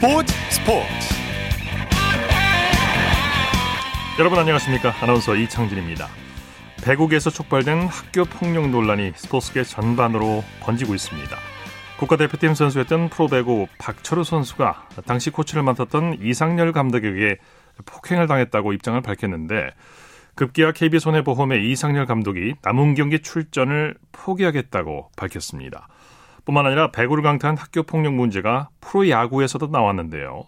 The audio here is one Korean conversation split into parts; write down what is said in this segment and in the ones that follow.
스포츠 스포츠. 여러분 안녕하십니까? 아나운서 이창진입니다. 배국에서 촉발된 학교 폭력 논란이 스포츠계 전반으로 번지고 있습니다. 국가대표팀 선수였던 프로배구 박철우 선수가 당시 코치를 맡았던 이상열 감독에게 폭행을 당했다고 입장을 밝혔는데 급기야 KB손해보험의 이상열 감독이 남은 경기 출전을 포기하겠다고 밝혔습니다. 뿐만 아니라 배구를 강타한 학교 폭력 문제가 프로야구에서도 나왔는데요.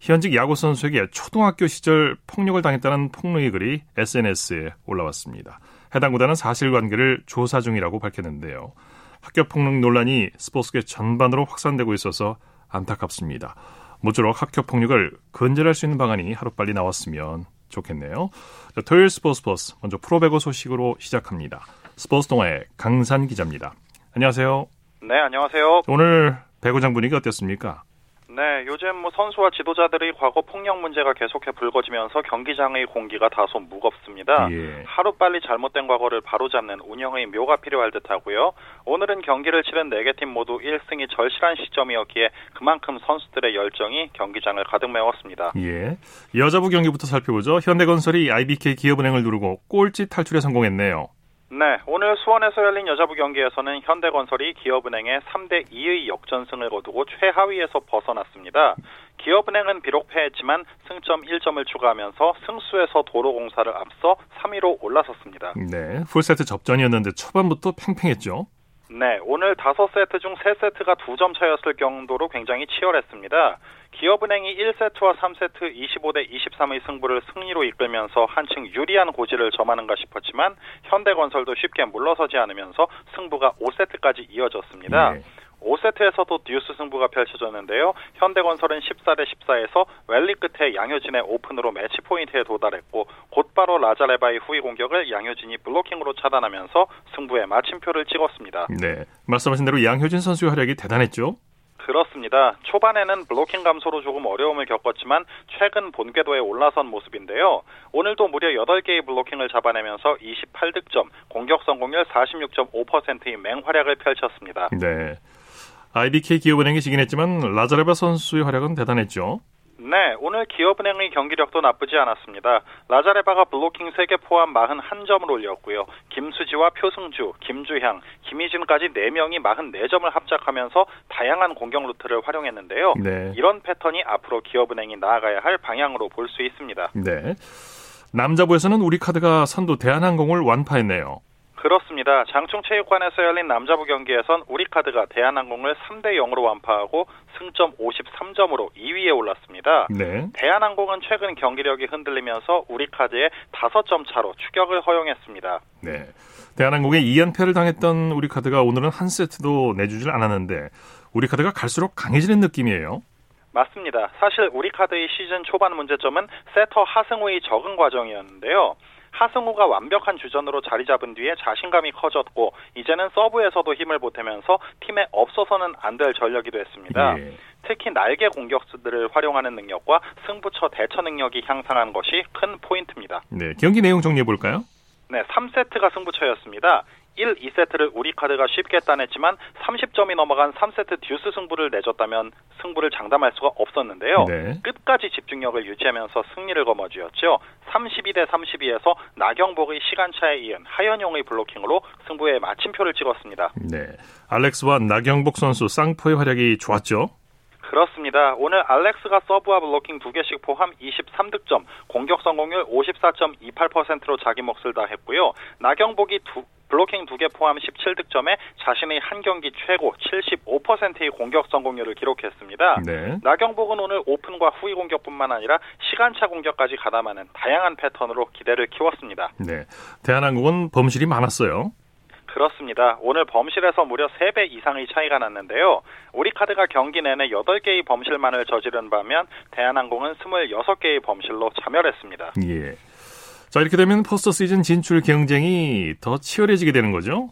현직 야구 선수에게 초등학교 시절 폭력을 당했다는 폭로의 글이 SNS에 올라왔습니다. 해당 구단은 사실관계를 조사 중이라고 밝혔는데요. 학교 폭력 논란이 스포츠계 전반으로 확산되고 있어서 안타깝습니다. 모쪼록 학교 폭력을 근절할 수 있는 방안이 하루빨리 나왔으면 좋겠네요. 토요일 스포츠 스포츠 먼저 프로배구 소식으로 시작합니다. 스포츠 동아의 강산 기자입니다. 안녕하세요. 네, 안녕하세요. 오늘 배구장 분위기 어땠습니까? 네, 요즘 뭐 선수와 지도자들의 과거 폭력 문제가 계속해 불거지면서 경기장의 공기가 다소 무겁습니다. 예. 하루빨리 잘못된 과거를 바로잡는 운영의 묘가 필요할 듯하고요. 오늘은 경기를 치른 4개 팀 모두 1승이 절실한 시점이었기에 그만큼 선수들의 열정이 경기장을 가득 메웠습니다. 예. 여자부 경기부터 살펴보죠. 현대건설이 IBK 기업은행을 누르고 꼴찌 탈출에 성공했네요. 네, 오늘 수원에서 열린 여자부 경기에서는 현대건설이 기업은행에 3대 2의 역전승을 거두고 최하위에서 벗어났습니다. 기업은행은 비록 패했지만 승점 1점을 추가하면서 승수에서 도로공사를 앞서 3위로 올라섰습니다. 네, 풀세트 접전이었는데 초반부터 팽팽했죠. 네, 오늘 5세트 중 3세트가 2점 차였을 정도로 굉장히 치열했습니다. 기업은행이 1세트와 3세트 25대 23의 승부를 승리로 이끌면서 한층 유리한 고지를 점하는가 싶었지만 현대건설도 쉽게 물러서지 않으면서 승부가 5세트까지 이어졌습니다. 네. 5세트에서도 듀스 승부가 펼쳐졌는데요. 현대건설은 14대 14에서 랠리 끝에 양효진의 오픈으로 매치 포인트에 도달했고 곧바로 라자레바의 후위 공격을 양효진이 블로킹으로 차단하면서 승부에 마침표를 찍었습니다. 네, 말씀하신 대로 양효진 선수의 활약이 대단했죠. 그렇습니다. 초반에는 블로킹 감소로 조금 어려움을 겪었지만 최근 본궤도에 올라선 모습인데요. 오늘도 무려 8개의 블로킹을 잡아내면서 28득점, 공격 성공률 46.5%의 맹활약을 펼쳤습니다. 네. IBK 기업은행이 지긴 했지만 라자레바 선수의 활약은 대단했죠. 네, 오늘 기업은행의 경기력도 나쁘지 않았습니다. 라자레바가 블로킹 3개 포함 41점을 올렸고요. 김수지와 표승주, 김주향, 김희진까지 4명이 44점을 합작하면서 다양한 공격 루트를 활용했는데요. 네. 이런 패턴이 앞으로 기업은행이 나아가야 할 방향으로 볼 수 있습니다. 네. 남자부에서는 우리 카드가 선두 대한항공을 완파했네요. 그렇습니다. 장충체육관에서 열린 남자부 경기에선 우리카드가 대한항공을 3대 0으로 완파하고 승점 53점으로 2위에 올랐습니다. 네. 대한항공은 최근 경기력이 흔들리면서 우리카드의 5점 차로 추격을 허용했습니다. 네. 대한항공에 2연패를 당했던 우리카드가 오늘은 한 세트도 내주질 않았는데 우리카드가 갈수록 강해지는 느낌이에요. 맞습니다. 사실 우리카드의 시즌 초반 문제점은 세터 하승우의 적응 과정이었는데요. 하승우가 완벽한 주전으로 자리 잡은 뒤에 자신감이 커졌고 이제는 서브에서도 힘을 보태면서 팀에 없어서는 안 될 전력이 됐습니다. 예. 특히 날개 공격수들을 활용하는 능력과 승부처 대처 능력이 향상한 것이 큰 포인트입니다. 네, 경기 내용 정리해 볼까요? 네, 3세트가 승부처였습니다. 1, 2세트를 우리 카드가 쉽게 따냈지만 30점이 넘어간 3세트 듀스 승부를 내줬다면 승부를 장담할 수가 없었는데요. 네. 끝까지 집중력을 유지하면서 승리를 거머쥐었죠. 32대 32에서 나경복의 시간차에 이은 하현용의 블로킹으로 승부에 마침표를 찍었습니다. 네. 알렉스와 나경복 선수 쌍포의 활약이 좋았죠. 그렇습니다. 오늘 알렉스가 서브와 블로킹 두 개씩 포함 23득점, 공격 성공률 54.28%로 자기 몫을 다했고요. 나경복이 두, 블로킹 두 개 포함 17득점에 자신의 한 경기 최고 75%의 공격 성공률을 기록했습니다. 네. 나경복은 오늘 오픈과 후위 공격뿐만 아니라 시간차 공격까지 가담하는 다양한 패턴으로 기대를 키웠습니다. 네. 대한항공은 범실이 많았어요. 그렇습니다. 오늘 범실에서 무려 3배 이상의 차이가 났는데요. 우리카드가 경기 내내 8개의 범실만을 저지른 반면 대한항공은 26개의 범실로 자멸했습니다. 예. 자, 이렇게 되면 포스트 시즌 진출 경쟁이 더 치열해지게 되는 거죠?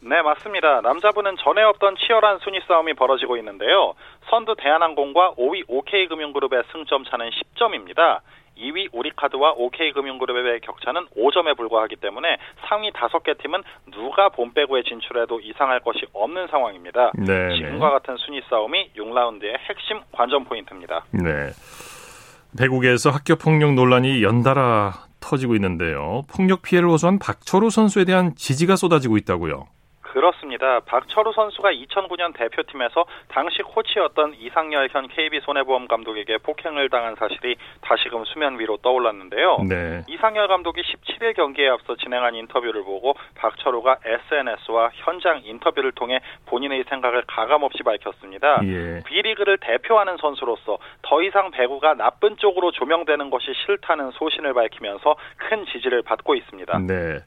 네, 맞습니다. 남자부는 전에 없던 치열한 순위 싸움이 벌어지고 있는데요. 선두 대한항공과 5위 OK금융그룹의 승점 차는 10점입니다. 2위 우리카드와 OK금융그룹의 격차는 5점에 불과하기 때문에 상위 5개 팀은 누가 본배구에 진출해도 이상할 것이 없는 상황입니다. 네, 지금과 같은 순위 싸움이 6라운드의 핵심 관전 포인트입니다. 네. 배구계에서 학교 폭력 논란이 연달아 터지고 있는데요. 폭력 피해를 호소한 박철우 선수에 대한 지지가 쏟아지고 있다고요. 그렇습니다. 박철우 선수가 2009년 대표팀에서 당시 코치였던 이상열 현 KB손해보험 감독에게 폭행을 당한 사실이 다시금 수면 위로 떠올랐는데요. 네. 이상열 감독이 17일 경기에 앞서 진행한 인터뷰를 보고 박철우가 SNS와 현장 인터뷰를 통해 본인의 생각을 가감없이 밝혔습니다. 예. B리그를 대표하는 선수로서 더 이상 배구가 나쁜 쪽으로 조명되는 것이 싫다는 소신을 밝히면서 큰 지지를 받고 있습니다. 네.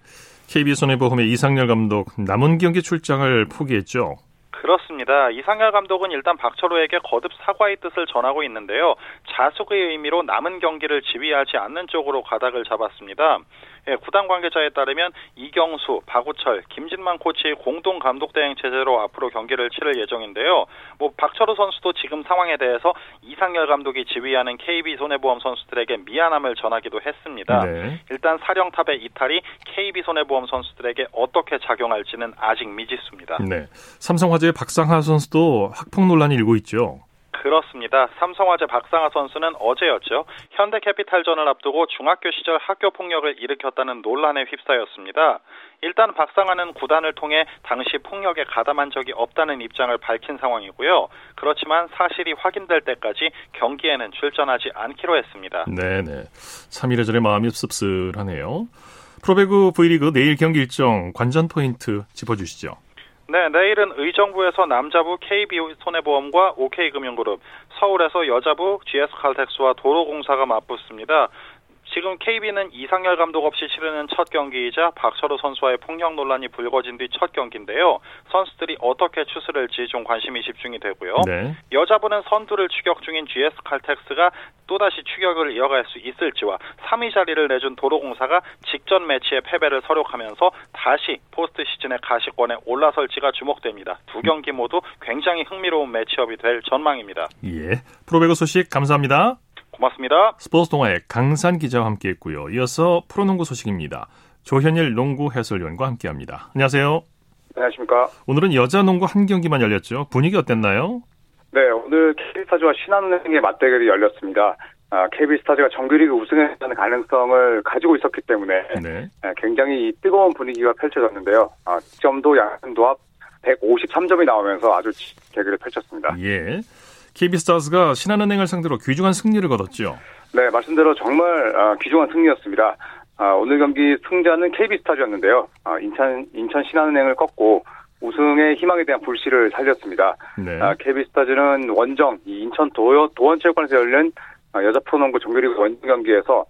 KB손해보험의 이상열 감독 남은 경기 출장을 포기했죠. 그렇습니다. 이상열 감독은 일단 박철호에게 거듭 사과의 뜻을 전하고 있는데요. 자숙의 의미로 남은 경기를 지휘하지 않는 쪽으로 가닥을 잡았습니다. 예, 구단 관계자에 따르면 이경수, 박우철, 김진만 코치의 공동 감독 대행 체제로 앞으로 경기를 치를 예정인데요. 뭐 박철호 선수도 지금 상황에 대해서 이상열 감독이 지휘하는 KB 손해보험 선수들에게 미안함을 전하기도 했습니다. 네. 일단 사령탑의 이탈이 KB 손해보험 선수들에게 어떻게 작용할지는 아직 미지수입니다. 네. 삼성화재의 박상하 선수도 학폭 논란이 일고 있죠. 그렇습니다. 삼성화재 박상하 선수는 어제였죠. 현대캐피탈전을 앞두고 중학교 시절 학교 폭력을 일으켰다는 논란에 휩싸였습니다. 일단 박상하는 구단을 통해 당시 폭력에 가담한 적이 없다는 입장을 밝힌 상황이고요. 그렇지만 사실이 확인될 때까지 경기에는 출전하지 않기로 했습니다. 네네. 3일 전에 마음이 씁쓸하네요. 프로배구 V리그 내일 경기 일정 관전 포인트 짚어주시죠. 네, 내일은 의정부에서 남자부 KB손해보험과 OK금융그룹, 서울에서 여자부 GS칼텍스와 도로공사가 맞붙습니다. 지금 KB는 이상열 감독 없이 치르는 첫 경기이자 박철호 선수와의 폭력 논란이 불거진 뒤 첫 경기인데요. 선수들이 어떻게 추스를지 좀 관심이 집중이 되고요. 네. 여자분은 선두를 추격 중인 GS 칼텍스가 또다시 추격을 이어갈 수 있을지와 3위 자리를 내준 도로공사가 직전 매치의 패배를 서력하면서 다시 포스트 시즌의 가시권에 올라설지가 주목됩니다. 두 경기 모두 굉장히 흥미로운 매치업이 될 전망입니다. 예. 프로배구 소식 감사합니다. 고맙습니다. 스포츠 동아의 강산 기자와 함께했고요. 이어서 프로농구 소식입니다. 조현일 농구 해설위원과 함께합니다. 안녕하세요. 안녕하십니까. 오늘은 여자 농구 한 경기만 열렸죠. 분위기 어땠나요? 네, 오늘 KB스타즈와 신한은행의 맞대결이 열렸습니다. 아, KB스타즈가 정규리그 우승에 대한 가능성을 가지고 있었기 때문에 네. 아, 굉장히 뜨거운 분위기가 펼쳐졌는데요. 아, 점도 양도 합 153점이 나오면서 아주 대결을 펼쳤습니다. 예. KB스타즈가 신한은행을 상대로 귀중한 승리를 거뒀죠. 네, 말씀대로 정말 아, 귀중한 승리였습니다. 아, 오늘 경기 승자는 KB스타즈였는데요. 아, 인천 인천 신한은행을 꺾고 우승의 희망에 대한 불씨를 살렸습니다. 네. KB스타즈는 원정 인천 도, 도원체육관에서 열린 여자 프로농구 정규리그 원정 경기에서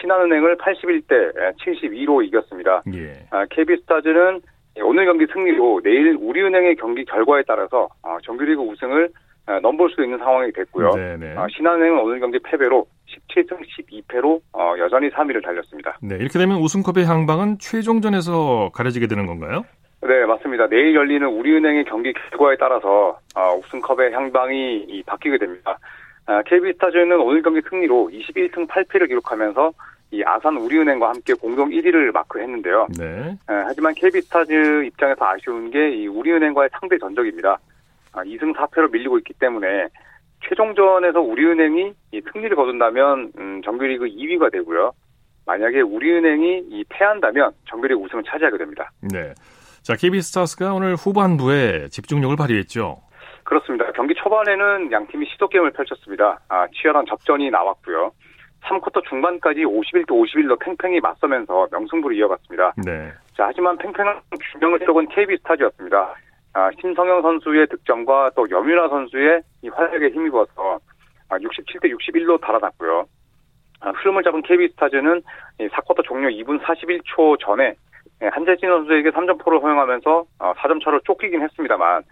신한은행을 81대 72로 이겼습니다. 예. KB스타즈는 오늘 경기 승리로 내일 우리은행의 경기 결과에 따라서 정규리그 우승을 아, 넘볼 수 있는 상황이 됐고요. 네네. 아, 신한은행은 오늘 경기 패배로 17승 12패로 어, 여전히 3위를 달렸습니다. 네, 이렇게 되면 우승컵의 향방은 최종전에서 가려지게 되는 건가요? 네, 맞습니다. 내일 열리는 우리은행의 경기 결과에 따라서 어, 우승컵의 향방이 바뀌게 됩니다. 아, KB스타즈는 오늘 경기 승리로 21승 8패를 기록하면서 이 아산 우리은행과 함께 공동 1위를 마크했는데요. 네. 하지만 KB스타즈 입장에서 아쉬운 게 이 우리은행과의 상대 전적입니다. 2승 아, 4패로 밀리고 있기 때문에 최종전에서 우리은행이 이 승리를 거둔다면 음, 정규리그 2위가 되고요. 만약에 우리은행이 이 패한다면 정규리그 우승을 차지하게 됩니다. 네. 자, KB스타스가 오늘 후반부에 집중력을 발휘했죠. 그렇습니다. 경기 초반에는 양 팀이 시도 게임을 펼쳤습니다. 아, 치열한 접전이 나왔고요. 3쿼터 중반까지 51대 51로 팽팽히 맞서면서 명승부를 이어갔습니다. 네. 자, 하지만 팽팽한 균형을 쏘은 KB스타즈였습니다. 아, 신성영 선수의 득점과 또 여민아 선수의 이 활약에 힘입어서 67대 아, 61로 달아났고요. 아, 흐름을 잡은 KB스타즈는 4쿼터 종료 2분 41초 전에 예, 한재진 선수에게 3점포를 허용하면서 4점 어, 차로 쫓기긴 했습니다만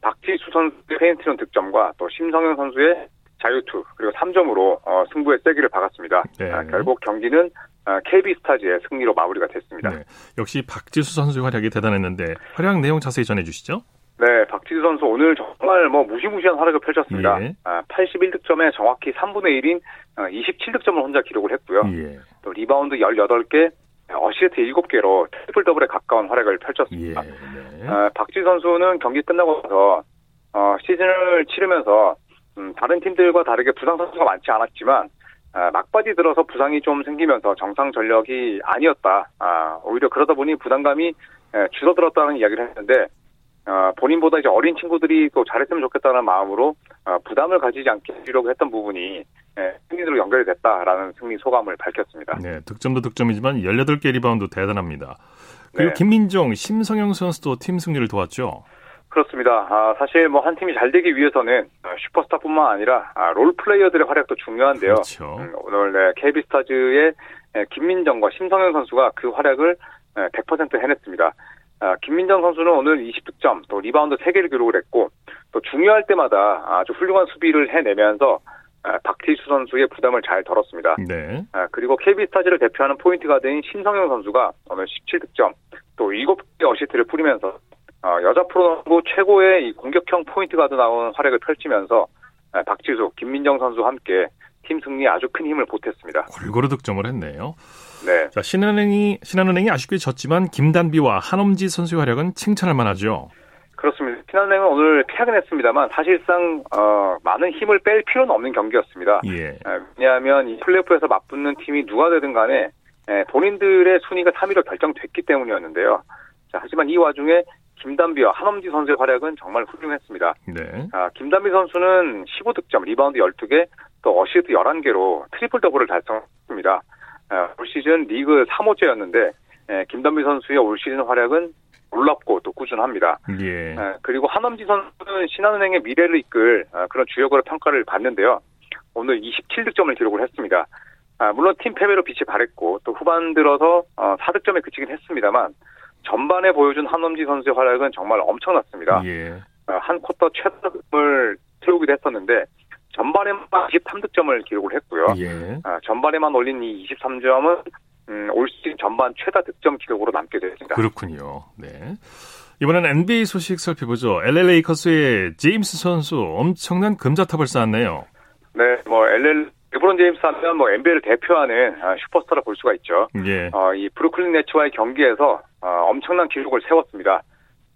박지수 선수의 페인트런 득점과 또 심성영 선수의 자유투 그리고 3점으로 어, 승부의 세기를 박았습니다. 네. 결국 경기는 KB스타즈의 승리로 마무리가 됐습니다. 네. 역시 박지수 선수의 활약이 대단했는데 활약 내용 자세히 전해주시죠. 네, 박지수 선수 오늘 정말 뭐 무시무시한 활약을 펼쳤습니다. 예. 아, 81득점에 정확히 3분의 1인 27득점을 어, 혼자 기록을 했고요. 예. 또 리바운드 18개, 어시스트 7개로 트리플 더블에 가까운 활약을 펼쳤습니다. 예. 네. 아, 박지수 선수는 경기 끝나고 나서 어, 시즌을 치르면서 음, 다른 팀들과 다르게 부상 선수가 많지 않았지만 아, 막바지 들어서 부상이 좀 생기면서 정상 전력이 아니었다. 아, 오히려 그러다 보니 부담감이 에, 줄어들었다는 이야기를 했는데 어, 본인보다 이제 어린 친구들이 또 잘했으면 좋겠다는 마음으로 어, 부담을 가지지 않게 해주려고 했던 부분이 예, 승리로 연결이 됐다라는 승리 소감을 밝혔습니다. 네, 득점도 득점이지만 18개 리바운드 대단합니다. 그리고 네. 김민정, 심성영 선수도 팀 승리를 도왔죠. 그렇습니다. 아, 사실 뭐 한 팀이 잘 되기 위해서는 슈퍼스타뿐만 아니라 아, 롤 플레이어들의 활약도 중요한데요. 그렇죠. 음, 오늘 네, KB스타즈의 김민정과 심성영 선수가 그 활약을 100% 해냈습니다. 아, 김민정 선수는 오늘 20득점, 또 리바운드 3개를 기록을 했고, 또 중요할 때마다 아주 훌륭한 수비를 해내면서 아, 박지수 선수의 부담을 잘 덜었습니다. 네. 아, 그리고 KB스타즈를 대표하는 포인트 가드인 심성영 선수가 오늘 17득점, 또 7개 어시스트를 뿌리면서 어, 여자 프로농구 최고의 이 공격형 포인트 가드다운 활약을 펼치면서 아, 박지수, 김민정 선수와 함께 팀 승리에 아주 큰 힘을 보탰습니다. 골고루 득점을 했네요. 네. 자, 신한은행이 신한은행이 아쉽게 졌지만 김단비와 한엄지 선수의 활약은 칭찬할 만하죠. 그렇습니다. 신한은행은 오늘 패하긴 했습니다만 사실상 어, 많은 힘을 뺄 필요는 없는 경기였습니다. 예. 왜냐하면 이 플레이오프에서 맞붙는 팀이 누가 되든 간에 에, 본인들의 순위가 3위로 결정됐기 때문이었는데요. 자, 하지만 이 와중에 김단비와 한엄지 선수의 활약은 정말 훌륭했습니다. 네. 아, 김단비 선수는 15득점, 리바운드 12개, 또 어시스트 11개로 트리플 더블을 달성했습니다. 아, 올 시즌 리그 3호째였는데 에, 김단비 선수의 올 시즌 활약은 놀랍고 또 꾸준합니다. 예. 아, 그리고 한엄지 선수는 신한은행의 미래를 이끌 아, 그런 주역으로 평가를 받는데요. 오늘 27득점을 기록을 했습니다. 아, 물론 팀 패배로 빛이 바랬고 또 후반 들어서 어, 4득점에 그치긴 했습니다만 전반에 보여준 한엄지 선수의 활약은 정말 엄청났습니다. 예. 어, 한 쿼터 최다을 태우기도 했었는데 전반에만 23득점을 기록을 했고요. 예. 어, 전반에만 올린 이 23점은 음, 올 시즌 전반 최다 득점 기록으로 남게 됐습니다. 그렇군요. 네. 이번엔 NBA 소식 살펴보죠. LA 레이커스의 제임스 선수 엄청난 금자탑을 쌓았네요. 네, 뭐 LA 르브론 제임스 하면 뭐 NBA를 대표하는 아, 슈퍼스타로 볼 수가 있죠. 예. 어, 이 브루클린 네츠와의 경기에서 어, 엄청난 기록을 세웠습니다.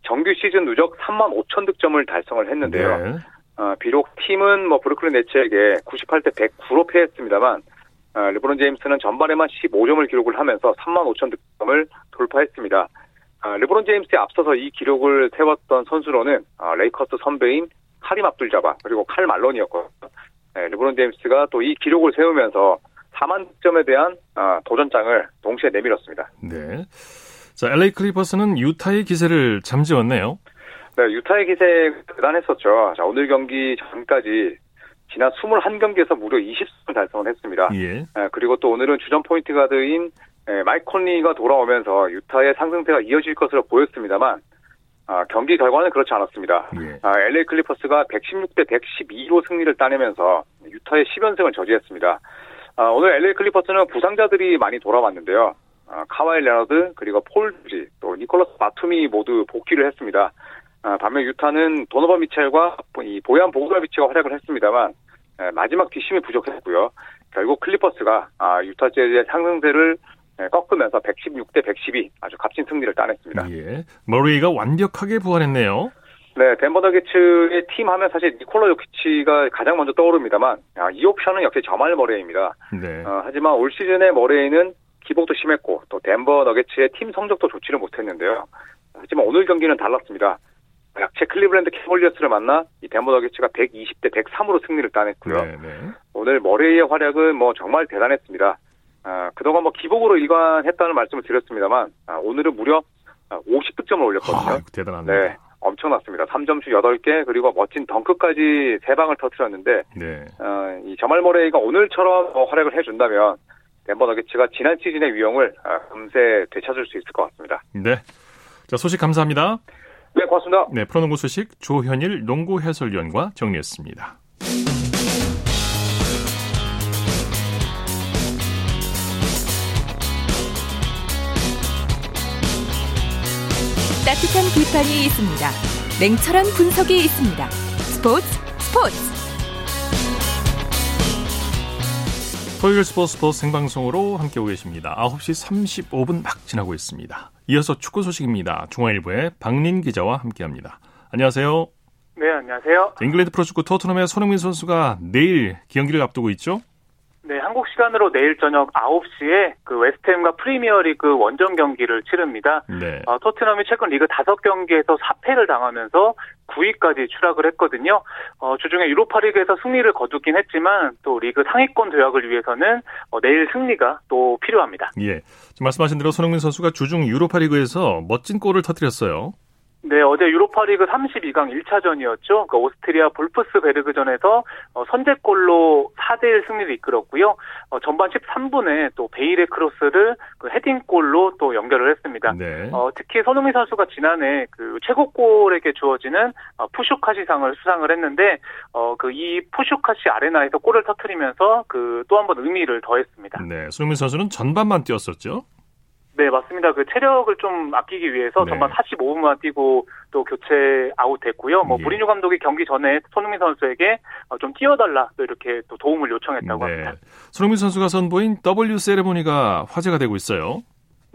정규 시즌 누적 3만 5천 득점을 달성을 했는데요. 네. 어, 비록 팀은 뭐 브루클린 네츠에게 98대 109로 패했습니다만 어, 르브론 제임스는 전반에만 15점을 기록을 하면서 3만 5천 득점을 돌파했습니다. 어, 르브론 제임스에 앞서서 이 기록을 세웠던 선수로는 어, 레이커스 선배인 카림 압둘자바 그리고 칼 말론이었거든요. 네, 르브론 제임스가 또 이 기록을 세우면서 4만 득점에 대한 어, 도전장을 동시에 내밀었습니다. 네. 자, LA 클리퍼스는 유타의 기세를 잠재웠네요. 네, 유타의 기세 대단했었죠. 자, 오늘 경기 전까지 지난 21경기에서 무려 20승을 달성을 했습니다. 예. 에, 그리고 또 오늘은 주전 포인트 가드인 에, 마이크 콘리가 돌아오면서 유타의 상승세가 이어질 것으로 보였습니다만 아, 경기 결과는 그렇지 않았습니다. 예. 아, LA 클리퍼스가 116대 112로 승리를 따내면서 유타의 10연승을 저지했습니다. 아, 오늘 LA 클리퍼스는 부상자들이 많이 돌아왔는데요. 아, 카와이 레너드 그리고 폴 조지 또 니콜라스 바툼이 모두 복귀를 했습니다. 아, 반면 유타는 도노반 미첼과 이 보얀 보그다노비치가 활약을 했습니다만 에, 마지막 뒷심이 부족했고요. 결국 클리퍼스가 아, 유타 재즈의 상승세를 에, 꺾으면서 116대 112 아주 값진 승리를 따냈습니다. 예. 머레이가 완벽하게 부활했네요. 네, 덴버 너게츠의 팀 하면 사실 니콜라 요키치가 가장 먼저 떠오릅니다만 아, 이 옵션은 역시 저말 머레이입니다. 네. 어, 하지만 올 시즌의 머레이는 기복도 심했고 또 덴버 너게츠의 팀 성적도 좋지를 못했는데요. 하지만 오늘 경기는 달랐습니다. 약체 클리블랜드 캐벌리어스를 만나 이 덴버 너게츠가 120대 103으로 승리를 따냈고요. 네, 네. 오늘 머레이의 활약은 뭐 정말 대단했습니다. 아, 그동안 뭐 기복으로 일관했다는 말씀을 드렸습니다만 아, 오늘은 무려 50득점을 올렸거든요. 아, 대단하네요. 네, 엄청났습니다. 3점슛 8개 그리고 멋진 덩크까지 3방을 터뜨렸는데 네. 어, 이 저말 머레이가 오늘처럼 어, 활약을 해준다면 덴버 너게츠가 지난 시즌의 위용을 아, 금세 되찾을 수 있을 것 같습니다. 네. 자, 소식 감사합니다. 네, 고맙습니다. 네, 프로농구 소식 조현일 농구 해설위원과 정리했습니다. 따뜻한 비판이 있습니다. 냉철한 분석이 있습니다. 스포츠 스포츠. 토요일 스포츠 스포츠 생방송으로 함께하고 계십니다. 9시 35분 막 지나고 있습니다. 이어서 축구 소식입니다. 중앙일보의 박린 기자와 함께합니다. 안녕하세요. 네, 안녕하세요. 잉글랜드 프로축구 토트넘의 손흥민 선수가 내일 경기를 앞두고 있죠? 네, 한국 시간으로 내일 저녁 9시에 그 웨스트햄과 프리미어리그 원정 경기를 치릅니다. 네. 어, 토트넘이 최근 리그 5경기에서 4패를 당하면서 9위까지 추락을 했거든요. 어, 주중에 유로파리그에서 승리를 거두긴 했지만 또 리그 상위권 도약을 위해서는 어, 내일 승리가 또 필요합니다. 예. 지금 말씀하신 대로 손흥민 선수가 주중 유로파리그에서 멋진 골을 터뜨렸어요. 네, 어제 유로파리그 32강 1차전이었죠. 그러니까 오스트리아 볼프스베르그전에서 어, 선제골로 4대1 승리를 이끌었고요. 어, 전반 13분에 또 베일의 크로스를 그 헤딩골로 또 연결을 했습니다. 네. 어, 특히 손흥민 선수가 지난해 그 최고골에게 주어지는 어, 푸슈카시상을 수상을 했는데 어, 그이 푸슈카시 아레나에서 골을 터트리면서 그 또 한 번 의미를 더했습니다. 네, 손흥민 선수는 전반만 뛰었었죠. 네, 맞습니다. 그 체력을 좀 아끼기 위해서 네. 전반 45분만 뛰고 또 교체 아웃됐고요. 뭐 예. 무리뉴 감독이 경기 전에 손흥민 선수에게 어, 좀 뛰어달라 또 이렇게 또 도움을 요청했다고 네. 합니다. 손흥민 선수가 선보인 W 세레모니가 화제가 되고 있어요.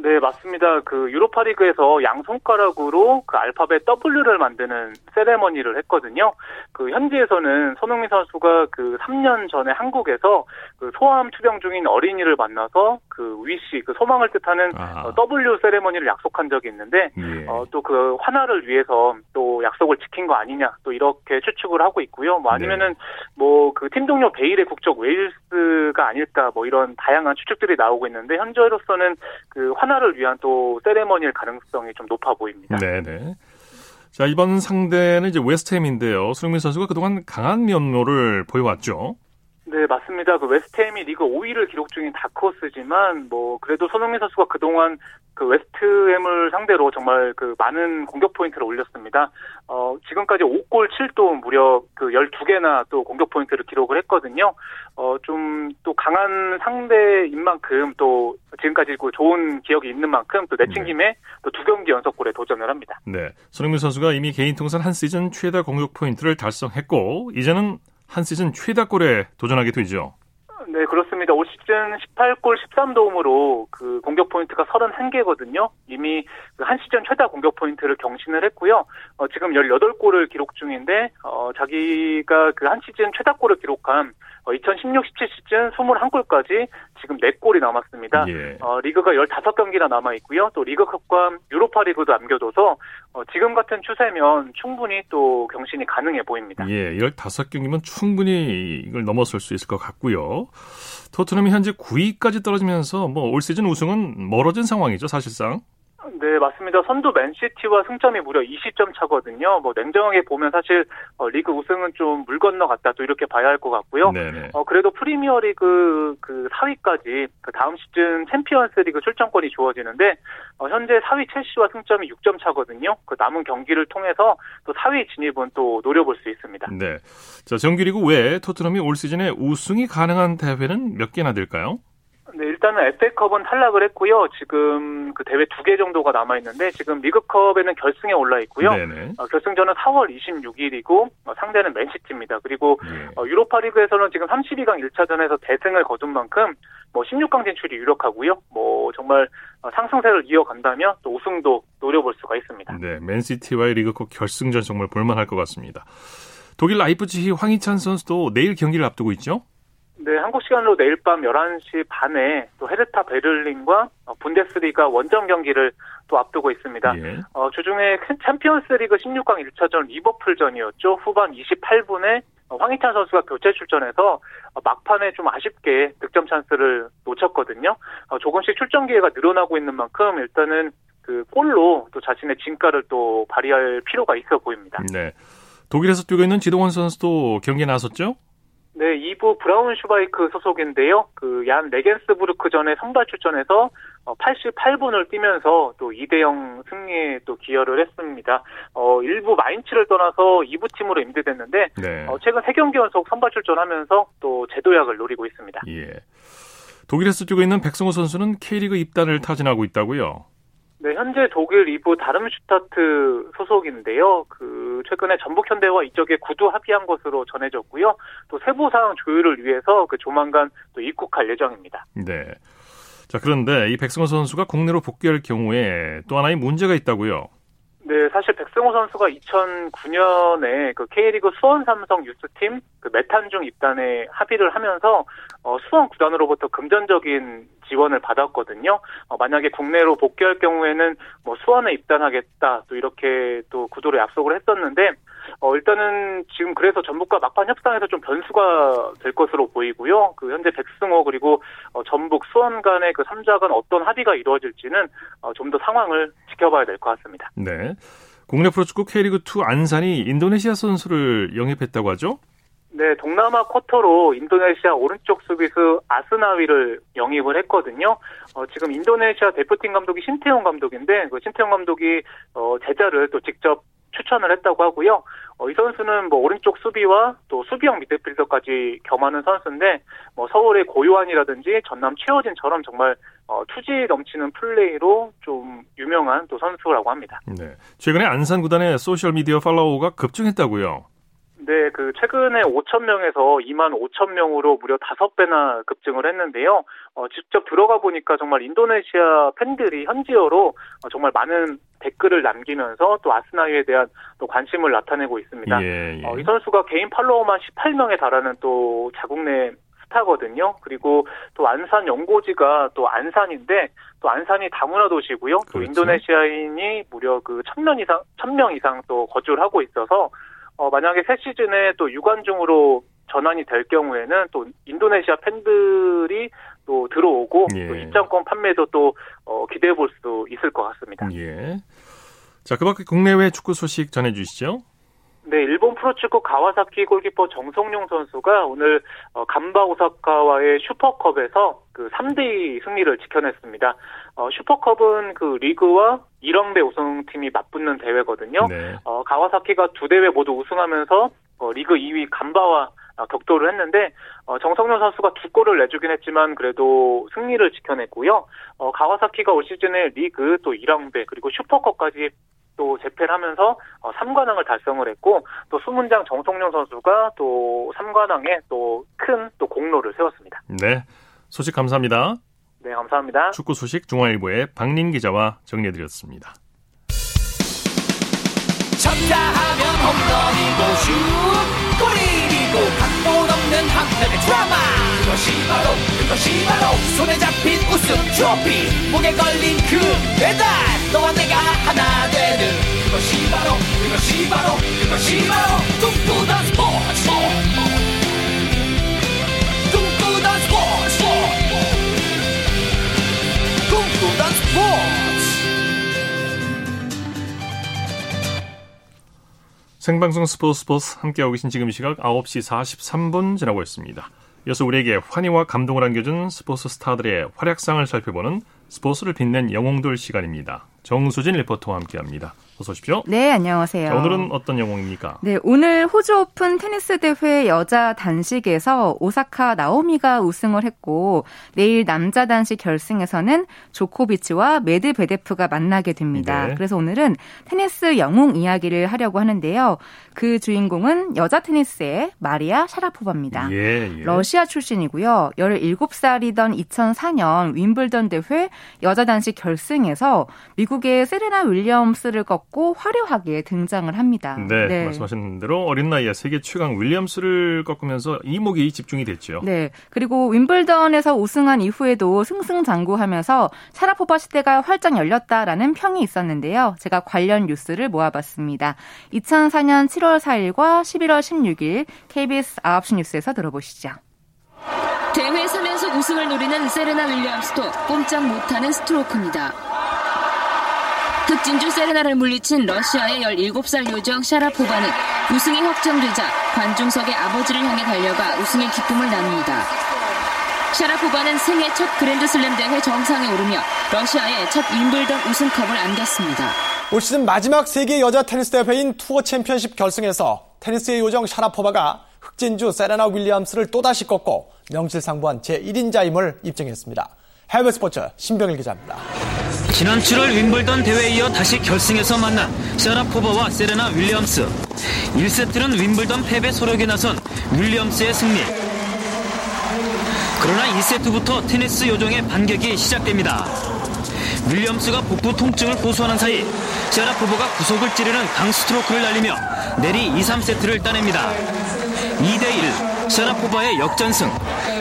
네, 맞습니다. 그 유로파리그에서 양 손가락으로 그 알파벳 W를 만드는 세레머니를 했거든요. 그 현지에서는 손흥민 선수가 그 3년 전에 한국에서 그 소아암 투병 중인 어린이를 만나서 그 위시 그 소망을 뜻하는 아. W 세레머니를 약속한 적이 있는데 예. 어, 또 그 환화를 위해서 또 약속을 지킨 거 아니냐 또 이렇게 추측을 하고 있고요. 뭐 아니면은 네. 뭐그 팀 동료 베일의 국적 웨일스가 아닐까 뭐 이런 다양한 추측들이 나오고 있는데 현재로서는 그 환. 하나를 위한 또 세레머니일 가능성이 좀 높아 보입니다. 네네. 자 이번 상대는 이제 웨스트햄인데요. 손흥민 선수가 그동안 강한 면모를 보여왔죠. 네, 맞습니다. 그 웨스트햄이 리그 5위를 기록 중인 다크호스지만 뭐 그래도 손흥민 선수가 그동안 그 웨스트햄을 상대로 정말 그 많은 공격 포인트를 올렸습니다. 어, 지금까지 5골 7도움 무려 그 12개나 또 공격 포인트를 기록을 했거든요. 어, 좀 또 강한 상대인 만큼 또 지금까지 그 좋은 기억이 있는 만큼 또 내친 김에 네. 또 두 경기 연속골에 도전을 합니다. 네. 손흥민 선수가 이미 개인 통산 한 시즌 최다 공격 포인트를 달성했고 이제는 한 시즌 최다골에 도전하게 되죠. 네, 그렇습니다. 올 시즌 18골 13도움으로 그 공격 포인트가 31개거든요. 이미 그 한 시즌 최다 공격 포인트를 경신을 했고요. 어, 지금 18골을 기록 중인데 어, 자기가 그 한 시즌 최다골을 기록한 어, 2016-17 시즌 21골까지 지금 4골이 남았습니다. 예. 어, 리그가 15경기나 남아 있고요. 또 리그컵과 유로파 리그도 남겨둬서 어, 지금 같은 추세면 충분히 또 경신이 가능해 보입니다. 예, 15경기면 충분히 이걸 넘어설 수 있을 것 같고요. 토트넘이 현재 9위까지 떨어지면서 뭐 올 시즌 우승은 멀어진 상황이죠, 사실상. 네, 맞습니다. 선두 맨시티와 승점이 무려 20점 차거든요. 뭐 냉정하게 보면 사실 어, 리그 우승은 좀 물 건너갔다 또 이렇게 봐야 할 것 같고요. 네네. 어, 그래도 프리미어리그 그 4위까지 그 다음 시즌 챔피언스리그 출전권이 주어지는데 어, 현재 4위 첼시와 승점이 6점 차거든요. 그 남은 경기를 통해서 또 4위 진입은 또 노려볼 수 있습니다. 네. 자, 정규리그 외에 토트넘이 올 시즌에 우승이 가능한 대회는 몇 개나 될까요? 네, 일단은 FA컵은 탈락을 했고요. 지금 그 대회 두 개 정도가 남아 있는데 지금 리그컵에는 결승에 올라 있고요. 어, 결승전은 4월 26일이고 어, 상대는 맨시티입니다. 그리고 네. 어, 유로파리그에서는 지금 32강 1차전에서 대승을 거둔 만큼 뭐 16강 진출이 유력하고요. 뭐 정말 어, 상승세를 이어간다면 또 우승도 노려볼 수가 있습니다. 네, 맨시티와의 리그컵 결승전 정말 볼만할 것 같습니다. 독일 라이프치히 황희찬 선수도 내일 경기를 앞두고 있죠? 네, 한국 시간으로 내일 밤 11시 반에 또 헤르타 베를린과 어, 분데스리가 원정 경기를 또 앞두고 있습니다. 예. 어, 주중에 챔피언스리그 16강 1차전 리버풀전이었죠. 후반 28분에 황희찬 선수가 교체 출전해서 어, 막판에 좀 아쉽게 득점 찬스를 놓쳤거든요. 어, 조금씩 출전 기회가 늘어나고 있는 만큼 일단은 그 골로 또 자신의 진가를 또 발휘할 필요가 있어 보입니다. 네. 독일에서 뛰고 있는 지동원 선수도 경기에 나섰죠? 네, 2부 브라운슈바이크 소속인데요. 그 얀 레겐스부르크 전에 선발 출전해서 88분을 어, 뛰면서 또 2대0 승리에 또 기여를 했습니다. 어, 1부 마인츠를 떠나서 2부 팀으로 임대됐는데 네. 어, 최근 3경기 연속 선발 출전하면서 또 재도약을 노리고 있습니다. 예. 독일에서 뛰고 있는 백승호 선수는 K리그 입단을 타진하고 있다고요? 네, 현재 독일 2부 다름슈타트 소속인데요. 그 최근에 전북 현대와 이쪽에 구두 합의한 것으로 전해졌고요. 또 세부 사항 조율을 위해서 그 조만간 또 입국할 예정입니다. 네. 자, 그런데 이 백승호 선수가 국내로 복귀할 경우에 또 하나의 문제가 있다고요. 네, 사실 백승호 선수가 2009년에 그 K리그 수원 삼성 유스팀 그 메탄중 입단에 합의를 하면서 어, 수원 구단으로부터 금전적인 지원을 받았거든요. 어, 만약에 국내로 복귀할 경우에는 뭐 수원에 입단하겠다 또 이렇게 또 구도를 약속을 했었는데 어, 일단은 지금 그래서 전북과 막판 협상에서 좀 변수가 될 것으로 보이고요. 그 현재 백승호 그리고 어, 전북 수원 간의 그 3자 간 어떤 합의가 이루어질지는 어, 좀 더 상황을 지켜봐야 될 것 같습니다. 네. 국내 프로축구 K리그2 안산이 인도네시아 선수를 영입했다고 하죠? 네, 동남아 쿼터로 인도네시아 오른쪽 수비수 아스나위를 영입을 했거든요. 어, 지금 인도네시아 대표팀 감독이 신태용 감독인데 그 신태용 감독이 어, 제자를 또 직접 추천을 했다고 하고요. 어, 이 선수는 뭐 오른쪽 수비와 또 수비형 미드필더까지 겸하는 선수인데 뭐 서울의 고요한이라든지 전남 최호진처럼 정말 어, 투지 넘치는 플레이로 좀 유명한 또 선수라고 합니다. 네. 최근에 안산 구단의 소셜 미디어 팔로워가 급증했다고요. 네, 그 최근에 5천 명에서 2만 5천 명으로 무려 5배나 급증을 했는데요. 어, 직접 들어가 보니까 정말 인도네시아 팬들이 현지어로 어, 정말 많은 댓글을 남기면서 또 아스나위에 대한 또 관심을 나타내고 있습니다. 예, 예. 어, 이 선수가 개인 팔로워만 18명에 달하는 또 자국 내 스타거든요. 그리고 또 안산 연고지가 또 안산인데 또 안산이 다문화 도시고요. 그렇죠. 또 인도네시아인이 무려 그 1000명 이상 1000명 이상 또 거주를 하고 있어서 어, 만약에 새 시즌에 또 유관중으로 전환이 될 경우에는 또 인도네시아 팬들이 또 들어오고 예. 또 입장권 판매도 또 어, 기대해 볼수 있을 것 같습니다. 예. 자, 그밖에 국내외 축구 소식 전해 주시죠. 네, 일본 프로축구 가와사키 골키퍼 정성용 선수가 오늘 어, 감바 오사카와의 슈퍼컵에서 그 3대2 승리를 지켜냈습니다. 어, 슈퍼컵은 그 리그와 1왕배 우승팀이 맞붙는 대회거든요. 네. 어, 가와사키가 두 대회 모두 우승하면서 어, 리그 2위 감바와 어, 격돌을 했는데 어, 정성현 선수가 두 골을 내주긴 했지만 그래도 승리를 지켜냈고요. 어, 가와사키가 올 시즌에 리그 또 1왕배 그리고 슈퍼컵까지 또 재패를 하면서 3관왕을 어, 달성을 했고 또 수문장 정성용 선수가 또 3관왕에 또큰또 공로를 세웠습니다. 네. 소식 감사합니다. 네, 감사합니다. 축구 소식 중앙일보의 박린 기자와 정리해드렸습니다. 쳤다 하면 홈런이고 슛 골이고 각본 없는 한편의 드라마 그것이 바로 그것이 바로 손에 잡힌 우승 트로피 목에 걸린 그 배달 너와 내가 하나 되는 그것이 바로 그것이 바로 그것이 바로 꿈꾸던 스포츠 꿈꾸던 스포츠 생방송 스포츠 스포츠 함께하고 계신 지금 시각 9시 43분 지나고 있습니다. 이어서 우리에게 환희와 감동을 안겨준 스포츠 스타들의 활약상을 살펴보는 스포츠를 빛낸 영웅들 시간입니다. 정수진 리포터와 함께합니다. 어서 오십시오. 네, 안녕하세요. 자, 오늘은 어떤 영웅입니까? 네, 오늘 호주 오픈 테니스 대회 여자 단식에서 오사카 나오미가 우승을 했고 내일 남자 단식 결승에서는 조코비치와 메드베데프가 만나게 됩니다. 네. 그래서 오늘은 테니스 영웅 이야기를 하려고 하는데요. 그 주인공은 여자 테니스의 마리아 샤라포바입니다. 예, 예. 러시아 출신이고요. 17살이던 2004년 윈블던 대회 여자 단식 결승에서 미국의 세레나 윌리엄스를 꺾고 화려하게 등장을 합니다. 네, 네. 말씀하신 대로 어린 나이에 세계 최강 윌리엄스를 꺾으면서 이목이 집중이 됐죠. 네, 그리고 윈블던에서 우승한 이후에도 승승장구하면서 샤라포바 시대가 활짝 열렸다라는 평이 있었는데요. 제가 관련 뉴스를 모아봤습니다. 2004년 7월 11월 4일과 11월 16일 KBS 9시 뉴스에서 들어보시죠. 대회 3연속 우승을 노리는 세레나 윌리엄스도 꼼짝 못하는 스트로크입니다. 흑진주 세레나를 물리친 러시아의 17살 요정 샤라포바는 우승이 확정되자 관중석의 아버지를 향해 달려가 우승의 기쁨을 나눕니다. 샤라포바는 생애 첫 그랜드슬램 대회 정상에 오르며 러시아의 첫 윈블던 우승컵을 안겼습니다. 올 시즌 마지막 세계 여자 테니스 대회인 투어 챔피언십 결승에서 테니스의 요정 샤라포바가 흑진주 세레나 윌리엄스를 또다시 꺾고 명실상부한 제1인자임을 입증했습니다. 해외 스포츠 신병일 기자입니다. 지난 7월 윈블던 대회에 이어 다시 결승에서 만난 샤라포바와 세레나 윌리엄스. 1세트는 윈블던 패배 설욕에 나선 윌리엄스의 승리. 그러나 2세트부터 테니스 요정의 반격이 시작됩니다. 윌리엄스가 복부 통증을 호소하는 사이 샤라포바가 구석을 찌르는 강 스트로크를 날리며 내리 2, 3세트를 따냅니다. 2대1 샤라포바의 역전승.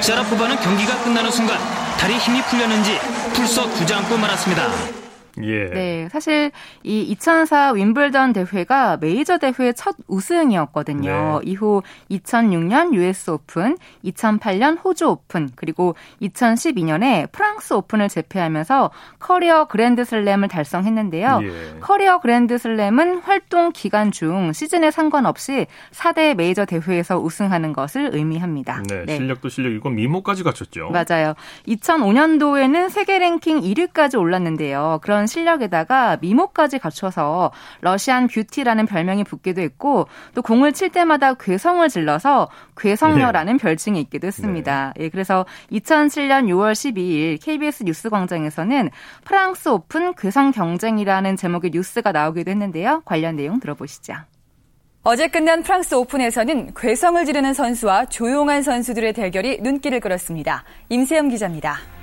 샤라포바는 경기가 끝나는 순간 다리 힘이 풀렸는지 풀썩 주저앉고 말았습니다. 예. 네, 사실 이 2004 윈블던 대회가 메이저 대회 첫 우승이었거든요. 네. 이후 2006년 US 오픈, 2008년 호주 오픈, 그리고 2012년에 프랑스 오픈을 제패하면서 커리어 그랜드슬램을 달성했는데요. 예. 커리어 그랜드슬램은 활동 기간 중 시즌에 상관없이 4대 메이저 대회에서 우승하는 것을 의미합니다. 네, 네. 실력도 실력이고 미모까지 갖췄죠. 맞아요. 2005년도에는 세계 랭킹 1위까지 올랐는데요. 그런 실력에다가 미모까지 갖춰서 Russian Beauty라는 별명이 붙기도 했고 또 공을 칠 때마다 괴성을 질러서 괴성녀라는 네. 별칭이 있기도 했습니다. 네. 예, 그래서 2007년 6월 12일 KBS 뉴스 광장에서는 프랑스 오픈 괴성 경쟁이라는 제목의 뉴스가 나오기도 했는데요. 관련 내용 들어보시죠. 어제 끝난 프랑스 오픈에서는 괴성을 지르는 선수와 조용한 선수들의 대결이 눈길을 끌었습니다. 임세영 기자입니다.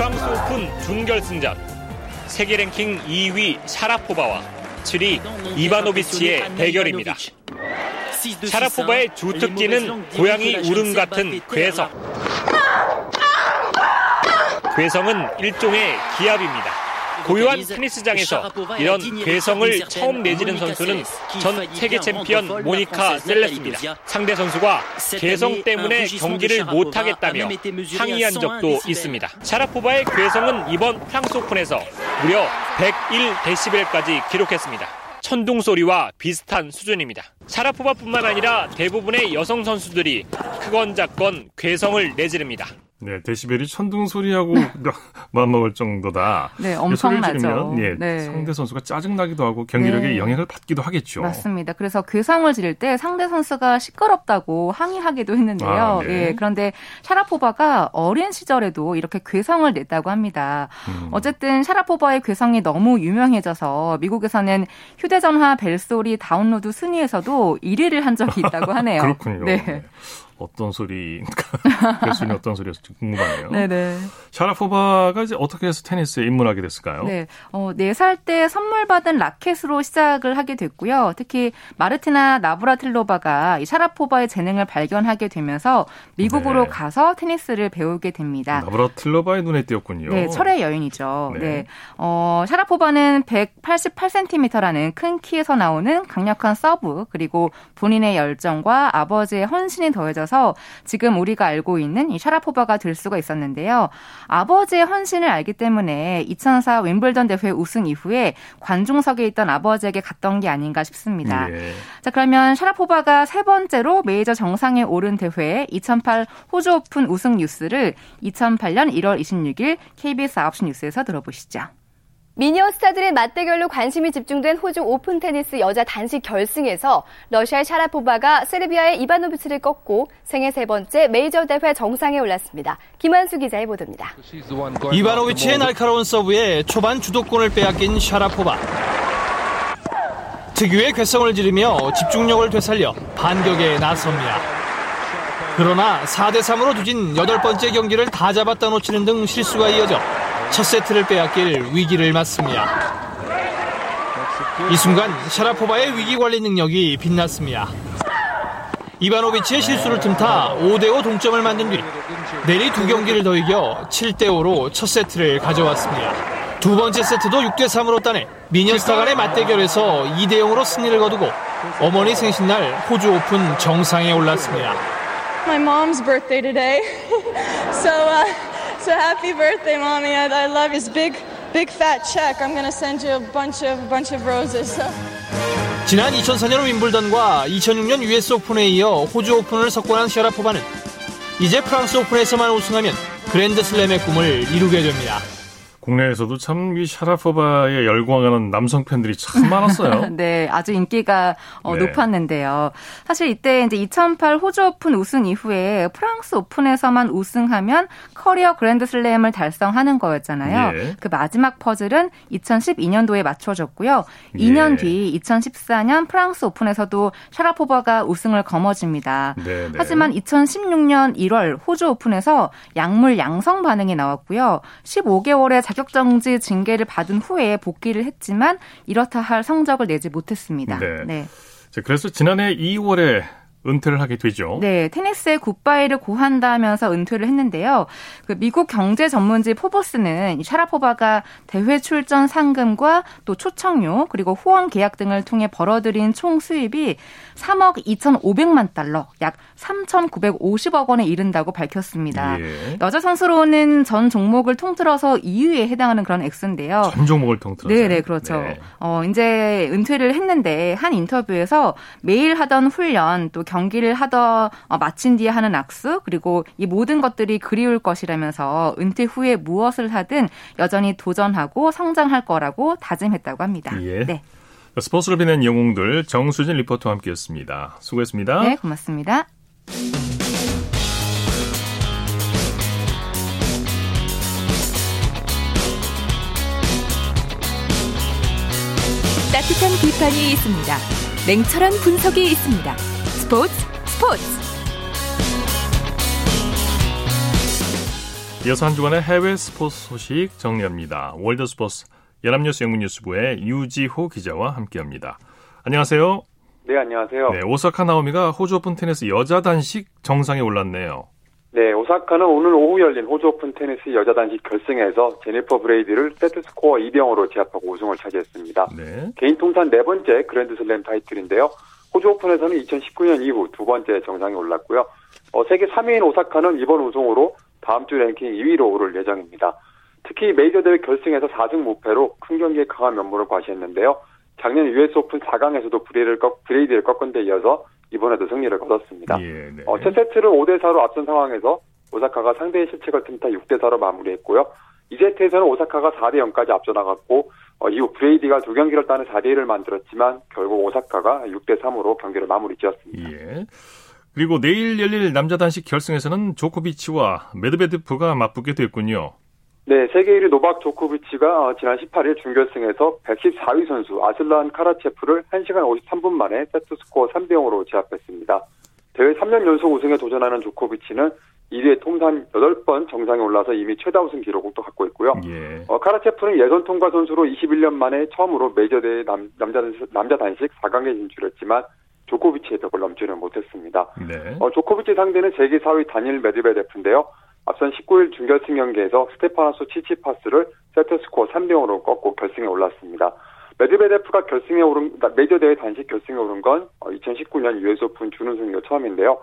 프랑스 오픈 준결승전 세계 랭킹 2위 샤라포바와 7위 이바노비치의 대결입니다. 샤라포바의 주특기는 고양이 울음 같은 괴성. 괴성은 일종의 기합입니다. 고요한 테니스장에서 이런 괴성을 처음 내지른 선수는 전 세계 챔피언 모니카 셀레스입니다. 상대 선수가 괴성 때문에 경기를 못하겠다며 항의한 적도 있습니다. 샤라포바의 괴성은 이번 프랑스 오픈에서 무려 101데시벨까지 기록했습니다. 천둥 소리와 비슷한 수준입니다. 샤라포바뿐만 아니라 대부분의 여성 선수들이 크건 작건 괴성을 내지릅니다. 네, 데시벨이 천둥 소리하고 맞먹을 정도다. 네, 엄청나죠. 예, 네. 상대 선수가 짜증나기도 하고 경기력에 네. 영향을 받기도 하겠죠. 맞습니다. 그래서 괴상을 지를 때 상대 선수가 시끄럽다고 항의하기도 했는데요. 아, 네. 예, 그런데 샤라포바가 어린 시절에도 이렇게 괴성을 냈다고 합니다. 음. 어쨌든 샤라포바의 괴성이 너무 유명해져서 미국에서는 휴대전화 벨소리 다운로드 순위에서도 1위를 한 적이 있다고 하네요. 그렇군요. 네. 어떤 소리인가 교수님 어떤 소리였을지 궁금하네요. 네네. 샤라포바가 이제 어떻게 해서 테니스에 입문하게 됐을까요? 네, 어, 4살 때 선물 받은 라켓으로 시작을 하게 됐고요. 특히 마르티나 나브라틸로바가 이 샤라포바의 재능을 발견하게 되면서 미국으로 네. 가서 테니스를 배우게 됩니다. 나브라틸로바의 눈에 띄었군요. 네, 철의 여인이죠. 네. 네. 어, 샤라포바는 188cm라는 큰 키에서 나오는 강력한 서브 그리고 본인의 열정과 아버지의 헌신이 더해져서 있어서 지금 우리가 알고 있는 이 샤라포바가 될 수가 있었는데요. 아버지의 헌신을 알기 때문에 2004 윈블던 대회 우승 이후에 관중석에 있던 아버지에게 갔던 게 아닌가 싶습니다. 예. 자, 그러면 샤라포바가 세 번째로 메이저 정상에 오른 대회 2008 호주 오픈 우승 뉴스를 2008년 1월 26일 KBS 9시 뉴스에서 들어보시죠. 미녀 스타들의 맞대결로 관심이 집중된 호주 오픈 테니스 여자 단식 결승에서 러시아의 샤라포바가 세르비아의 이바노비치를 꺾고 생애 세 번째 메이저 대회 정상에 올랐습니다. 김한수 기자의 보도입니다. 이바노비치의 날카로운 서브에 초반 주도권을 빼앗긴 샤라포바. 특유의 괴성을 지르며 집중력을 되살려 반격에 나섭니다. 그러나 4대3으로 두진 여덟 번째 경기를 다 잡았다 놓치는 등 실수가 이어져 첫 세트를 빼앗길 위기를 맞습니다. 이 순간 샤라포바의 위기 관리 능력이 빛났습니다. 이바노비치의 실수를 틈타 5대5 동점을 만든 뒤 내리 두 경기를 더 이겨 7대5로 첫 세트를 가져왔습니다. 두 번째 세트도 6대3으로 따내 미녀스타 간의 맞대결에서 2대0으로 승리를 거두고 어머니 생신날 호주 오픈 정상에 올랐습니다. My mom's birthday today. so uh... So happy birthday, mommy! I, I love you. It's big, big fat check. I'm gonna send you a bunch of bunch of roses. So. 지난 2004년 윈블던과 2006년 US 오픈에 이어 호주 오픈을 석권한 샤라포바는 이제 프랑스 오픈에서만 우승하면 그랜드 슬램의 꿈을 이루게 됩니다. 국내에서도 참 이 샤라포바에 열광하는 남성 팬들이 참 많았어요. 네, 아주 인기가 어, 네. 높았는데요. 사실 이때 이제 2008 호주 오픈 우승 이후에 프랑스 오픈에서만 우승하면 커리어 그랜드슬램을 달성하는 거였잖아요. 예. 그 마지막 퍼즐은 2012년도에 맞춰졌고요. 2년 예. 뒤 2014년 프랑스 오픈에서도 샤라포바가 우승을 거머쥡니다. 네, 네. 하지만 2016년 1월 호주 오픈에서 약물 양성 반응이 나왔고요. 15개월의 자격정지 징계를 받은 후에 복귀를 했지만 이렇다 할 성적을 내지 못했습니다. 네. 네. 그래서 지난해 2월에 은퇴를 하게 되죠. 네, 테니스에 굿바이를 고한다면서 은퇴를 했는데요. 그 미국 경제 전문지 포버스는 샤라포바가 대회 출전 상금과 또 초청료 그리고 후원 계약 등을 통해 벌어들인 총 수입이 3억 2,500만 달러, 약 3,950억 원에 이른다고 밝혔습니다. 예. 여자 선수로는 전 종목을 통틀어서 2위에 해당하는 그런 액수인데요. 전 종목을 통틀어서. 네, 네, 그렇죠. 네. 어, 이제 은퇴를 했는데 한 인터뷰에서 매일 하던 훈련 또 경기를 하더 어, 마친 뒤에 하는 악수 그리고 이 모든 것들이 그리울 것이라면서 은퇴 후에 무엇을 하든 여전히 도전하고 성장할 거라고 다짐했다고 합니다. 예. 네. 스포츠를 빛낸 영웅들 정수진 리포터와 함께했습니다. 수고했습니다. 네, 고맙습니다. 따뜻한 비판이 있습니다. 냉철한 분석이 있습니다. 스포츠 스포츠 이어서 한 주간의 해외 스포츠 소식 정리합니다. 월드스포츠 연합뉴스 영문뉴스부의 유지호 기자와 함께합니다. 안녕하세요. 네, 안녕하세요. 네, 오사카 나오미가 호주 오픈 테니스 여자 단식 정상에 올랐네요. 네, 오사카는 오늘 오후 열린 호주 오픈 테니스 여자 단식 결승에서 제니퍼 브레이디를 세트 스코어 2대 0으로 제압하고 우승을 차지했습니다. 네. 개인 통산 네 번째 그랜드슬램 타이틀인데요. 호주 오픈에서는 2019년 이후 두 번째 정상에 올랐고요. 어, 세계 3위인 오사카는 이번 우승으로 다음 주 랭킹 2위로 오를 예정입니다. 특히 메이저 대회 결승에서 4승 무패로 큰 경기에 강한 면모를 과시했는데요. 작년 US 오픈 4강에서도 브레이디를, 꺾, 브레이디를 꺾은 데 이어서 이번에도 승리를 거뒀습니다. 예, 네. 어, 첫 세트를 5대 4로 앞선 상황에서 오사카가 상대의 실책을 틈타 6대 4로 마무리했고요. 2세트에서는 오사카가 4대 0까지 앞서 나갔고 어, 이후 브레이디가 두 경기를 따내 4대 1을 만들었지만 결국 오사카가 6대 3으로 경기를 마무리 지었습니다. 예. 그리고 내일 열릴 남자 단식 결승에서는 조코비치와 메드베데프가 맞붙게 됐군요. 네, 세계 1위 노박 조코비치가 어, 지난 18일 준결승에서 114위 선수 아슬란 카라체프를 1시간 53분 만에 세트 스코어 3대 0으로 제압했습니다. 대회 3년 연속 우승에 도전하는 조코비치는 이 대회 통산 8번 정상에 올라서 이미 최다 우승 기록을 또 갖고 있고요. 예. 어, 카라체프는 예선 통과 선수로 21년 만에 처음으로 메이저대회 남, 남자, 남자 단식 4강에 진출했지만 조코비치의 벽을 넘지는 못했습니다. 네. 어, 조코비치 상대는 세계 4위 다닐 메드베데프인데요. 앞선 19일 준결승 경기에서 스테파노스 치치파스를 세트스코어 3대 0으로 꺾고 결승에 올랐습니다. 메드베데프가 결승에 오른 메이저 대회 단식 결승에 오른 건 2019년 어, US 오픈 준우승 이후 처음인데요.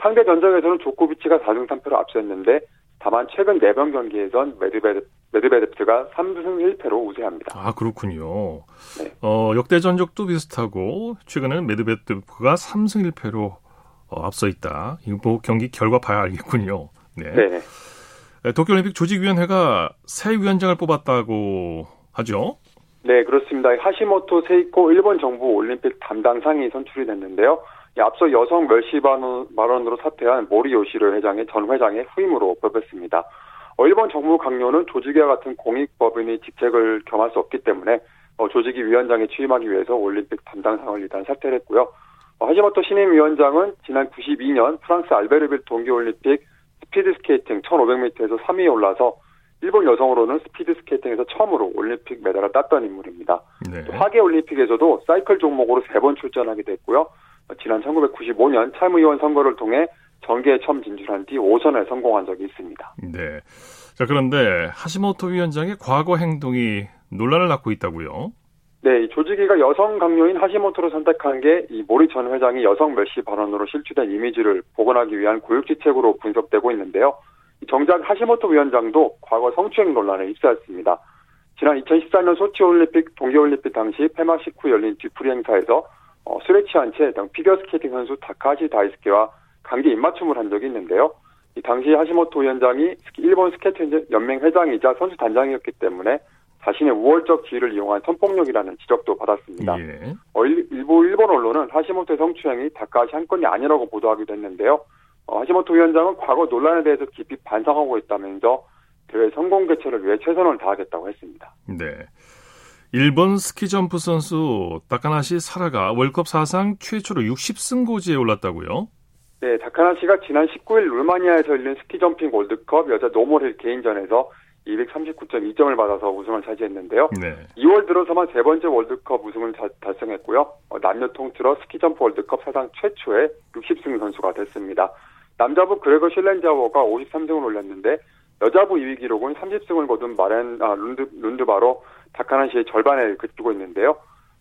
상대 전적에서는 조코비치가 4승 3패로 앞섰는데 다만 최근 4번 경기에선 메드베드, 메드베데프가 3승 1패로 우세합니다. 아 그렇군요. 네. 어, 역대 전적도 비슷하고 최근에는 메드베데프가 3승 1패로 어, 앞서 있다. 이거 뭐 경기 결과 봐야 알겠군요. 네. 네. 도쿄올림픽 조직위원회가 새 위원장을 뽑았다고 하죠. 네, 그렇습니다. 하시모토 세이코 일본 정부 올림픽 담당 상이 선출이 됐는데요. 앞서 여성 멸시 발언으로 사퇴한 모리 요시를 회장의 전 회장의 후임으로 뽑혔습니다. 어, 일본 정부 각료는 조직위와 같은 공익법인이 직책을 겸할 수 없기 때문에 어, 조직위 위원장에 취임하기 위해서 올림픽 담당상을 일단 사퇴를 했고요. 어, 하시모토 신임 위원장은 지난 92년 프랑스 알베르빌 동계올림픽 스피드 스케이팅 1500m에서 3위에 올라서 일본 여성으로는 스피드 스케이팅에서 처음으로 올림픽 메달을 땄던 인물입니다. 네. 하계 올림픽에서도 사이클 종목으로 세 번 출전하게 됐고요. 지난 1995년 참의원 선거를 통해 정계에 처음 진출한 뒤 5선에 성공한 적이 있습니다. 네. 자, 그런데 하시모토 위원장의 과거 행동이 논란을 낳고 있다고요? 네, 조직위가 여성 강요인 하시모토를 선택한 게 이 모리 전 회장이 여성 멸시 발언으로 실추된 이미지를 복원하기 위한 고육지책으로 분석되고 있는데요. 정작 하시모토 위원장도 과거 성추행 논란에 휩싸였습니다. 지난 2014년 소치올림픽, 동계올림픽 당시 폐막식 후 열린 뒤풀이 행사에서 어, 술에 취한 채 피겨스케이팅 선수 다카하시 다이스케와 강제 입맞춤을 한 적이 있는데요. 당시 하시모토 위원장이 일본 스케이트 연맹 회장이자 선수 단장이었기 때문에 자신의 우월적 지위를 이용한 성폭력이라는 지적도 받았습니다. 예. 어, 일부 일본 언론은 하시모토의 성추행이 다카하시 한 건이 아니라고 보도하기도 했는데요. 어, 하시모토 위원장은 과거 논란에 대해서 깊이 반성하고 있다면서 대회 성공 개최를 위해 최선을 다하겠다고 했습니다. 네. 일본 스키점프 선수 다카나시 사라가 월드컵 사상 최초로 60승고지에 올랐다고요? 네, 다카나시가 지난 19일 루마니아에서 열린 스키점핑 월드컵 여자 노멀힐 개인전에서 239.2점을 받아서 우승을 차지했는데요. 네. 2월 들어서만 세 번째 월드컵 우승을 자, 달성했고요. 어, 남녀 통틀어 스키점프 월드컵 사상 최초의 60승 선수가 됐습니다. 남자부 그레거 실렌자워가 53승을 올렸는데 여자부 2위 기록은 30승을 거둔 마렌 아, 룬드 룬드바로 다카나 시의 절반에 그치고 있는데요.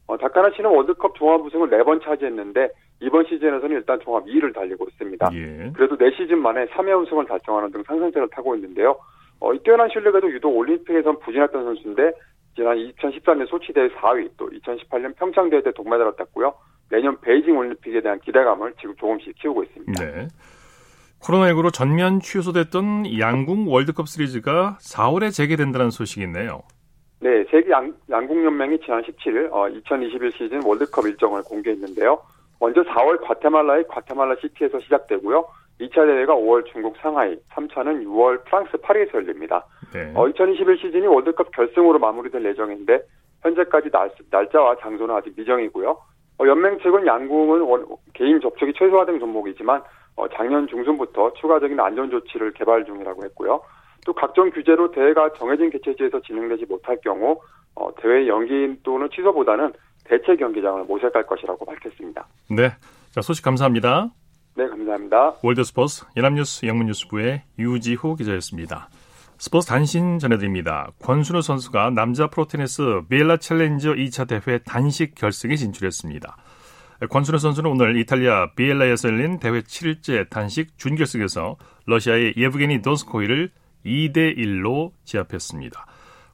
어, 다카나 시는 월드컵 종합 우승을 4번 차지했는데 이번 시즌에서는 일단 종합 2위를 달리고 있습니다. 예. 그래도 4시즌 만에 3회 우승을 달성하는 등 상승세를 타고 있는데요. 어, 이 뛰어난 실력에도 유독 올림픽에선 부진했던 선수인데 지난 2014년 소치 대회 4위, 또 2018년 평창 대회 때 동메달을 땄고요. 내년 베이징 올림픽에 대한 기대감을 지금 조금씩 키우고 있습니다. 네. 코로나19로 전면 취소됐던 양궁 월드컵 시리즈가 4월에 재개된다는 소식이 있네요. 네, 세계 양, 양궁연맹이 지난 17일 어, 2021 시즌 월드컵 일정을 공개했는데요. 먼저 4월 과테말라의 과테말라 시티에서 시작되고요. 2차 대회가 5월 중국 상하이, 3차는 6월 프랑스 파리에서 열립니다. 네. 어, 2021 시즌이 월드컵 결승으로 마무리될 예정인데 현재까지 날, 날짜와 장소는 아직 미정이고요. 어, 연맹 측은 양궁은 원, 개인 접촉이 최소화된 종목이지만 어, 작년 중순부터 추가적인 안전 조치를 개발 중이라고 했고요. 또 각종 규제로 대회가 정해진 개최지에서 진행되지 못할 경우 어, 대회 연기 또는 취소보다는 대체 경기장을 모색할 것이라고 밝혔습니다. 네, 자 소식 감사합니다. 네, 감사합니다. 월드스포츠 연합뉴스 영문뉴스부의 유지호 기자였습니다. 스포츠 단신 전해드립니다. 권순우 선수가 남자 프로테니스 비엘라 챌린저 2차 대회 단식 결승에 진출했습니다. 권순우 선수는 오늘 이탈리아 비엘라에서 열린 대회 7일째 단식 준결승에서 러시아의 예브게니 돈스코이를 2대 1로 제압했습니다.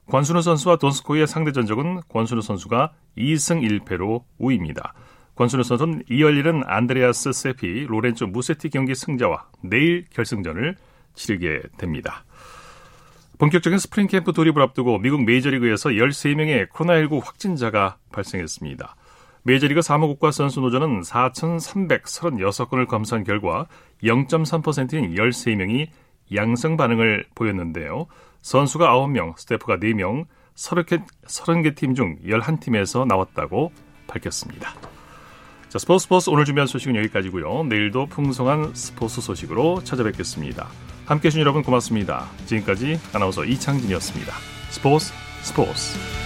권순우 선수와 돈스코이의 상대 전적은 권순우 선수가 2승 1패로 우위입니다. 권순우 선수는 이어 열리는 안드레아스 세피, 로렌조 무세티 경기 승자와 내일 결승전을 치르게 됩니다. 본격적인 스프링 캠프 돌입을 앞두고 미국 메이저리그에서 13명의 코로나19 확진자가 발생했습니다. 메이저리그 사무국과 선수 노조는 4,336건을 검사한 결과 0.3%인 13명이 양성 반응을 보였는데요. 선수가 9명, 스태프가 4명, 30개, 30개 팀 중 11팀에서 나왔다고 밝혔습니다. 자, 스포츠 스포츠 오늘 준비한 소식은 여기까지고요. 내일도 풍성한 스포츠 소식으로 찾아뵙겠습니다. 함께해 주신 여러분 고맙습니다. 지금까지 아나운서 이창진이었습니다. 스포츠 스포츠